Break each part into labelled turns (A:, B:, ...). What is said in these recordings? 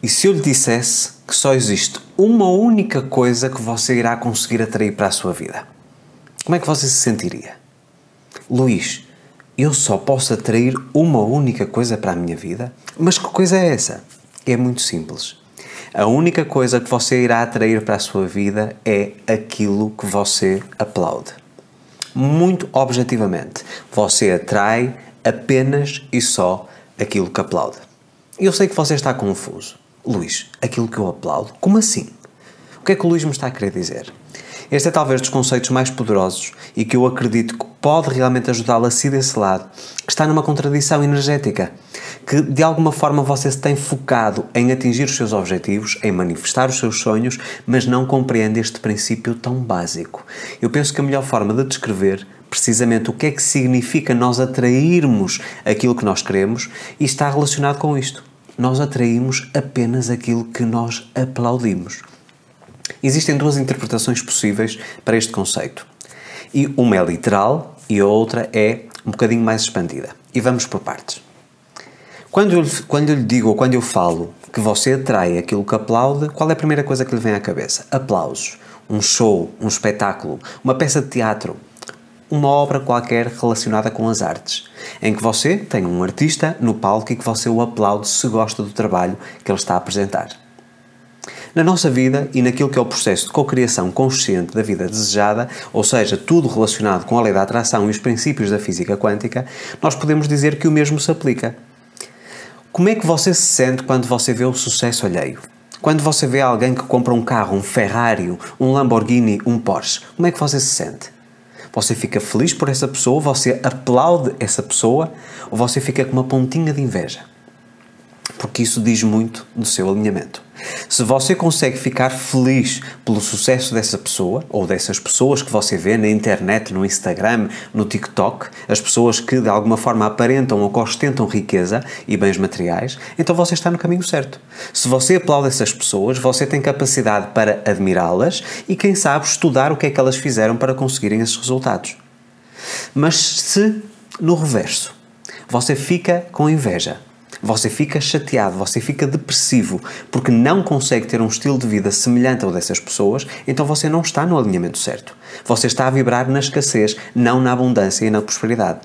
A: E se eu lhe dissesse que só existe uma única coisa que você irá conseguir atrair para a sua vida? Como é que você se sentiria? Luís, eu só posso atrair uma única coisa para a minha vida? Mas que coisa é essa? É muito simples. A única coisa que você irá atrair para a sua vida é aquilo que você aplaude. Muito objetivamente, você atrai apenas e só aquilo que aplaude. Eu sei que você está confuso. Luís, aquilo que eu aplaudo? Como assim? O que é que o Luís me está a querer dizer? Este é talvez dos conceitos mais poderosos e que eu acredito que pode realmente ajudá-lo a sair desse lado, que está numa contradição energética, que de alguma forma você se tem focado em atingir os seus objetivos, em manifestar os seus sonhos, mas não compreende este princípio tão básico. Eu penso que a melhor forma de descrever precisamente o que é que significa nós atrairmos aquilo que nós queremos e está relacionado com isto nós atraímos apenas aquilo que nós aplaudimos. Existem duas interpretações possíveis para este conceito. E uma é literal e a outra é um bocadinho mais expandida. E vamos por partes. Quando eu, quando eu lhe digo ou quando eu falo que você atrai aquilo que aplaude, qual é a primeira coisa que lhe vem à cabeça? Aplausos. Um show, um espetáculo, uma peça de teatro, uma obra qualquer relacionada com as artes, em que você tem um artista no palco e que você o aplaude se gosta do trabalho que ele está a apresentar. Na nossa vida e naquilo que é o processo de cocriação consciente da vida desejada, ou seja, tudo relacionado com a lei da atração e os princípios da física quântica, nós podemos dizer que o mesmo se aplica. Como é que você se sente quando você vê o sucesso alheio? Quando você vê alguém que compra um carro, um Ferrari, um Lamborghini, um Porsche, como é que você se sente? Você fica feliz por essa pessoa, você aplaude essa pessoa ou você fica com uma pontinha de inveja? Porque isso diz muito do seu alinhamento. Se você consegue ficar feliz pelo sucesso dessa pessoa ou dessas pessoas que você vê na internet, no Instagram, no TikTok, as pessoas que de alguma forma aparentam ou ostentam riqueza e bens materiais, então você está no caminho certo. Se você aplaude essas pessoas, você tem capacidade para admirá-las e, quem sabe, estudar o que é que elas fizeram para conseguirem esses resultados. Mas se, no reverso, você fica com inveja, você fica chateado, você fica depressivo porque não consegue ter um estilo de vida semelhante ao dessas pessoas, então você não está no alinhamento certo. Você está a vibrar na escassez, não na abundância e na prosperidade.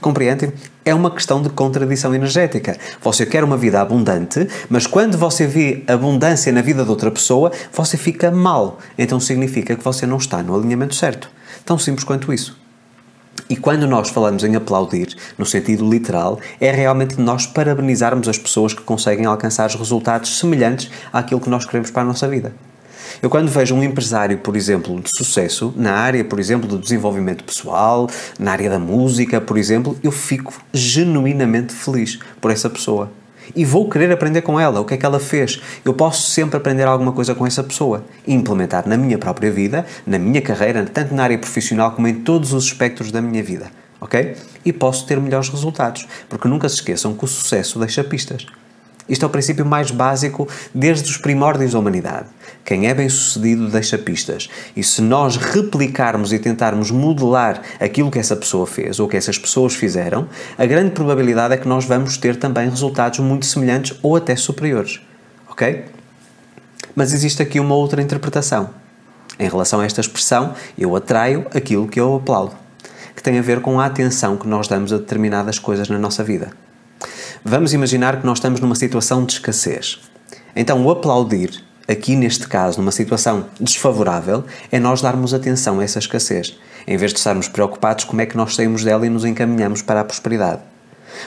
A: Compreendem? É uma questão de contradição energética. Você quer uma vida abundante, mas quando você vê abundância na vida de outra pessoa, você fica mal. Então significa que você não está no alinhamento certo. Tão simples quanto isso. E quando nós falamos em aplaudir, no sentido literal, é realmente nós parabenizarmos as pessoas que conseguem alcançar resultados semelhantes àquilo que nós queremos para a nossa vida. Eu, quando vejo um empresário, por exemplo, de sucesso, na área, por exemplo, do desenvolvimento pessoal, na área da música, por exemplo, eu fico genuinamente feliz por essa pessoa e vou querer aprender com ela, o que é que ela fez. Eu posso sempre aprender alguma coisa com essa pessoa e implementar na minha própria vida, na minha carreira, tanto na área profissional como em todos os espectros da minha vida, ok? E posso ter melhores resultados, porque nunca se esqueçam que o sucesso deixa pistas. Isto é o princípio mais básico desde os primórdios da humanidade. Quem é bem-sucedido deixa pistas. E se nós replicarmos e tentarmos modelar aquilo que essa pessoa fez ou que essas pessoas fizeram, a grande probabilidade é que nós vamos ter também resultados muito semelhantes ou até superiores. Ok? Mas existe aqui uma outra interpretação. Em relação a esta expressão, eu atraio aquilo que eu aplaudo, tem a ver com a atenção que nós damos a determinadas coisas na nossa vida. Vamos imaginar que nós estamos numa situação de escassez. Então, o aplaudir, aqui neste caso, numa situação desfavorável, é nós darmos atenção a essa escassez, em vez de estarmos preocupados como é que nós saímos dela e nos encaminhamos para a prosperidade.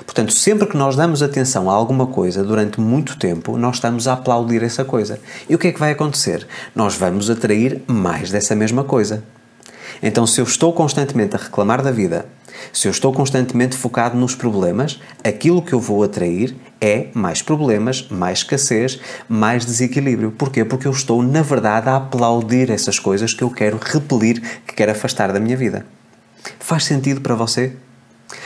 A: Portanto, sempre que nós damos atenção a alguma coisa durante muito tempo, nós estamos a aplaudir essa coisa. E o que é que vai acontecer? Nós vamos atrair mais dessa mesma coisa. Então, se eu estou constantemente a reclamar da vida, se eu estou constantemente focado nos problemas, aquilo que eu vou atrair é mais problemas, mais escassez, mais desequilíbrio. Porquê? Porque eu estou, na verdade, a aplaudir essas coisas que eu quero repelir, que quero afastar da minha vida. Faz sentido para você?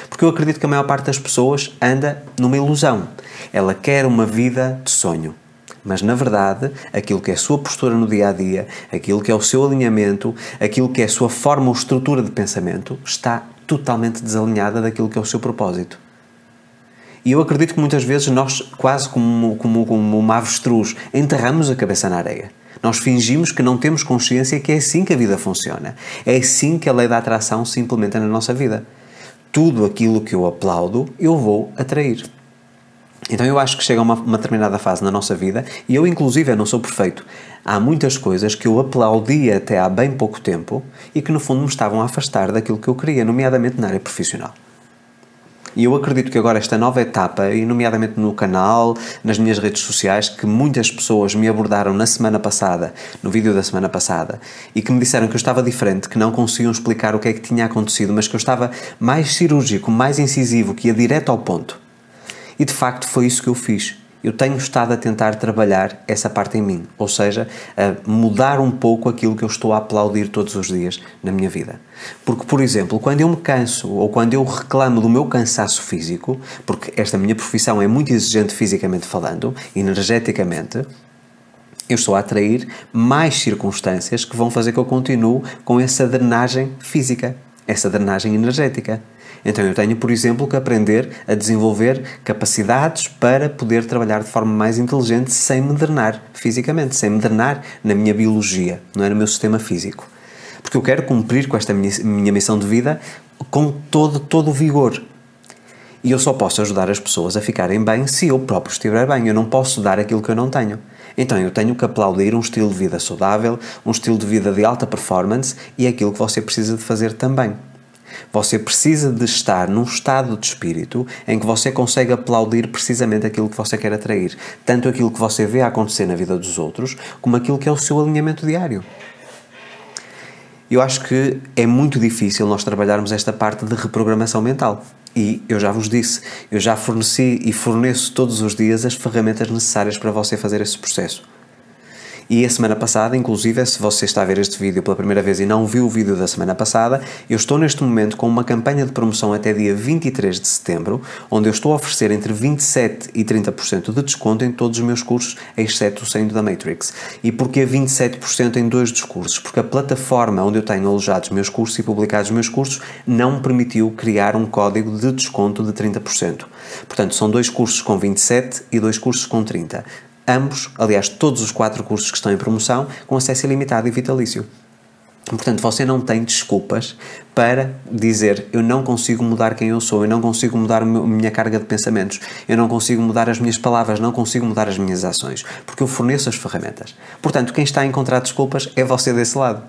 A: Porque eu acredito que a maior parte das pessoas anda numa ilusão. Ela quer uma vida de sonho. Mas, na verdade, aquilo que é a sua postura no dia a dia, aquilo que é o seu alinhamento, aquilo que é a sua forma ou estrutura de pensamento, está totalmente desalinhada daquilo que é o seu propósito. E eu acredito que muitas vezes nós, quase como, como, como uma avestruz, enterramos a cabeça na areia. Nós fingimos que não temos consciência que é assim que a vida funciona. É assim que a lei da atração se implementa na nossa vida. Tudo aquilo que eu aplaudo, eu vou atrair. Então eu acho que chega uma, uma determinada fase na nossa vida, e eu inclusive eu não sou perfeito. Há muitas coisas que eu aplaudia até há bem pouco tempo e que no fundo me estavam a afastar daquilo que eu queria, nomeadamente na área profissional. E eu acredito que agora esta nova etapa, e nomeadamente no canal, nas minhas redes sociais, que muitas pessoas me abordaram na semana passada, no vídeo da semana passada, e que me disseram que eu estava diferente, que não conseguiam explicar o que é que tinha acontecido, mas que eu estava mais cirúrgico, mais incisivo, que ia direto ao ponto. E de facto foi isso que eu fiz eu tenho estado a tentar trabalhar essa parte em mim, ou seja, a mudar um pouco aquilo que eu estou a aplaudir todos os dias na minha vida. Porque, por exemplo, quando eu me canso ou quando eu reclamo do meu cansaço físico, porque esta minha profissão é muito exigente fisicamente falando, energeticamente, eu estou a atrair mais circunstâncias que vão fazer que eu continue com essa drenagem física, essa drenagem energética. Então eu tenho, por exemplo, que aprender a desenvolver capacidades para poder trabalhar de forma mais inteligente sem me drenar fisicamente, sem me drenar na minha biologia, não é no meu sistema físico. Porque eu quero cumprir com esta minha, minha missão de vida com todo, todo o vigor. E eu só posso ajudar as pessoas a ficarem bem se eu próprio estiver bem. Eu não posso dar aquilo que eu não tenho. Então eu tenho que aplaudir um estilo de vida saudável, um estilo de vida de alta performance e aquilo que você precisa de fazer também. Você precisa de estar num estado de espírito em que você consegue aplaudir precisamente aquilo que você quer atrair, tanto aquilo que você vê acontecer na vida dos outros, como aquilo que é o seu alinhamento diário. Eu acho que é muito difícil nós trabalharmos esta parte de reprogramação mental. E eu já vos disse, eu já forneci e forneço todos os dias as ferramentas necessárias para você fazer esse processo. E a semana passada, inclusive, se você está a ver este vídeo pela primeira vez e não viu o vídeo da semana passada, eu estou neste momento com uma campanha de promoção até dia 23 de setembro, onde eu estou a oferecer entre 27% e 30% de desconto em todos os meus cursos, exceto o saindo da Matrix. E porquê 27% em dois dos cursos? Porque a plataforma onde eu tenho alojados meus cursos e publicados os meus cursos não me permitiu criar um código de desconto de 30%. Portanto, são dois cursos com 27 e dois cursos com 30 ambos, aliás, todos os quatro cursos que estão em promoção, com acesso ilimitado e vitalício. Portanto, você não tem desculpas para dizer eu não consigo mudar quem eu sou, eu não consigo mudar a minha carga de pensamentos, eu não consigo mudar as minhas palavras, não consigo mudar as minhas ações, porque eu forneço as ferramentas. Portanto, quem está a encontrar desculpas é você desse lado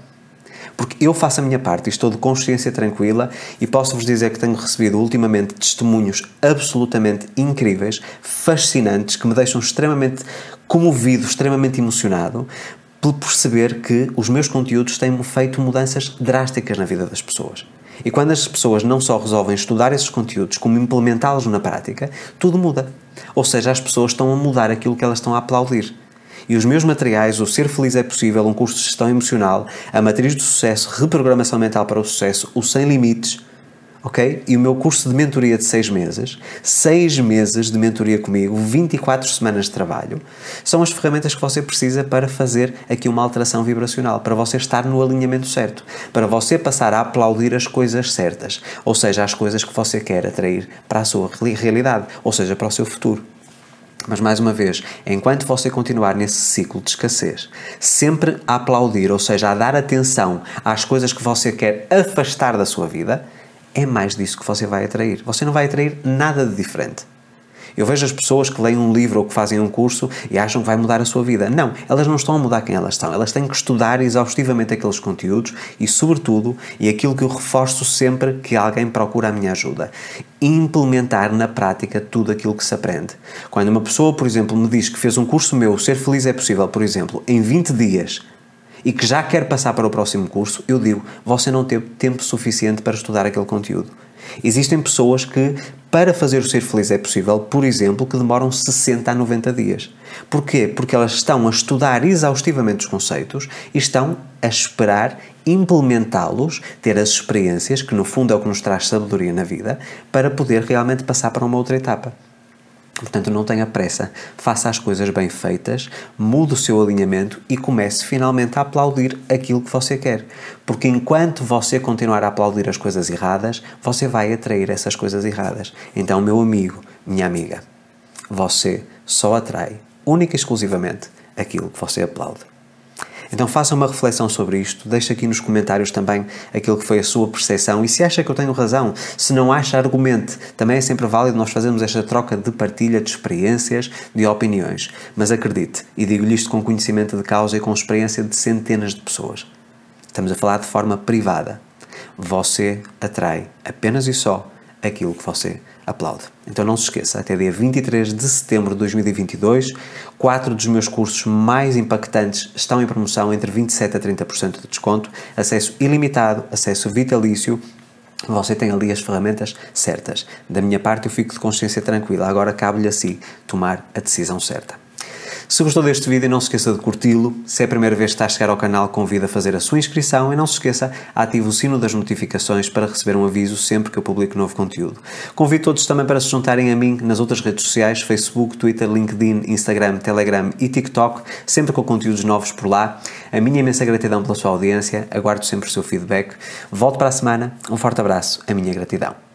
A: porque eu faço a minha parte e estou de consciência tranquila e posso-vos dizer que tenho recebido ultimamente testemunhos absolutamente incríveis, fascinantes, que me deixam extremamente comovido, extremamente emocionado por perceber que os meus conteúdos têm feito mudanças drásticas na vida das pessoas. E quando as pessoas não só resolvem estudar esses conteúdos, como implementá-los na prática, tudo muda. Ou seja, as pessoas estão a mudar aquilo que elas estão a aplaudir. E os meus materiais, o Ser Feliz é Possível, um curso de gestão emocional, a Matriz do Sucesso, Reprogramação Mental para o Sucesso, o Sem Limites, ok? E o meu curso de mentoria de 6 meses, 6 meses de mentoria comigo, 24 semanas de trabalho, são as ferramentas que você precisa para fazer aqui uma alteração vibracional, para você estar no alinhamento certo, para você passar a aplaudir as coisas certas, ou seja, as coisas que você quer atrair para a sua realidade, ou seja, para o seu futuro. Mas mais uma vez, enquanto você continuar nesse ciclo de escassez, sempre a aplaudir, ou seja, a dar atenção às coisas que você quer afastar da sua vida, é mais disso que você vai atrair. Você não vai atrair nada de diferente. Eu vejo as pessoas que leem um livro ou que fazem um curso e acham que vai mudar a sua vida. Não, elas não estão a mudar quem elas são. Elas têm que estudar exaustivamente aqueles conteúdos e, sobretudo, e aquilo que eu reforço sempre que alguém procura a minha ajuda, implementar na prática tudo aquilo que se aprende. Quando uma pessoa, por exemplo, me diz que fez um curso meu, Ser Feliz é Possível, por exemplo, em 20 dias, e que já quer passar para o próximo curso, eu digo: você não teve tempo suficiente para estudar aquele conteúdo. Existem pessoas que, para fazer o ser feliz é possível, por exemplo, que demoram 60 a 90 dias. Porquê? Porque elas estão a estudar exaustivamente os conceitos e estão a esperar implementá-los, ter as experiências, que no fundo é o que nos traz sabedoria na vida, para poder realmente passar para uma outra etapa. Portanto, não tenha pressa, faça as coisas bem feitas, mude o seu alinhamento e comece finalmente a aplaudir aquilo que você quer. Porque enquanto você continuar a aplaudir as coisas erradas, você vai atrair essas coisas erradas. Então, meu amigo, minha amiga, você só atrai única e exclusivamente aquilo que você aplaude. Então faça uma reflexão sobre isto, deixe aqui nos comentários também aquilo que foi a sua percepção e se acha que eu tenho razão, se não acha, argumente. Também é sempre válido nós fazermos esta troca de partilha de experiências, de opiniões. Mas acredite, e digo-lhe isto com conhecimento de causa e com experiência de centenas de pessoas. Estamos a falar de forma privada. Você atrai apenas e só aquilo que você aplaude. Então não se esqueça, até dia 23 de setembro de 2022, quatro dos meus cursos mais impactantes estão em promoção entre 27% a 30% de desconto, acesso ilimitado, acesso vitalício, você tem ali as ferramentas certas. Da minha parte, eu fico de consciência tranquila. Agora cabe-lhe a si tomar a decisão certa. Se gostou deste vídeo, não se esqueça de curti-lo. Se é a primeira vez que está a chegar ao canal, convido a fazer a sua inscrição e não se esqueça, ative o sino das notificações para receber um aviso sempre que eu publico novo conteúdo. Convido todos também para se juntarem a mim nas outras redes sociais, Facebook, Twitter, LinkedIn, Instagram, Telegram e TikTok, sempre com conteúdos novos por lá. A minha imensa gratidão pela sua audiência, aguardo sempre o seu feedback. Volto para a semana, um forte abraço, a minha gratidão.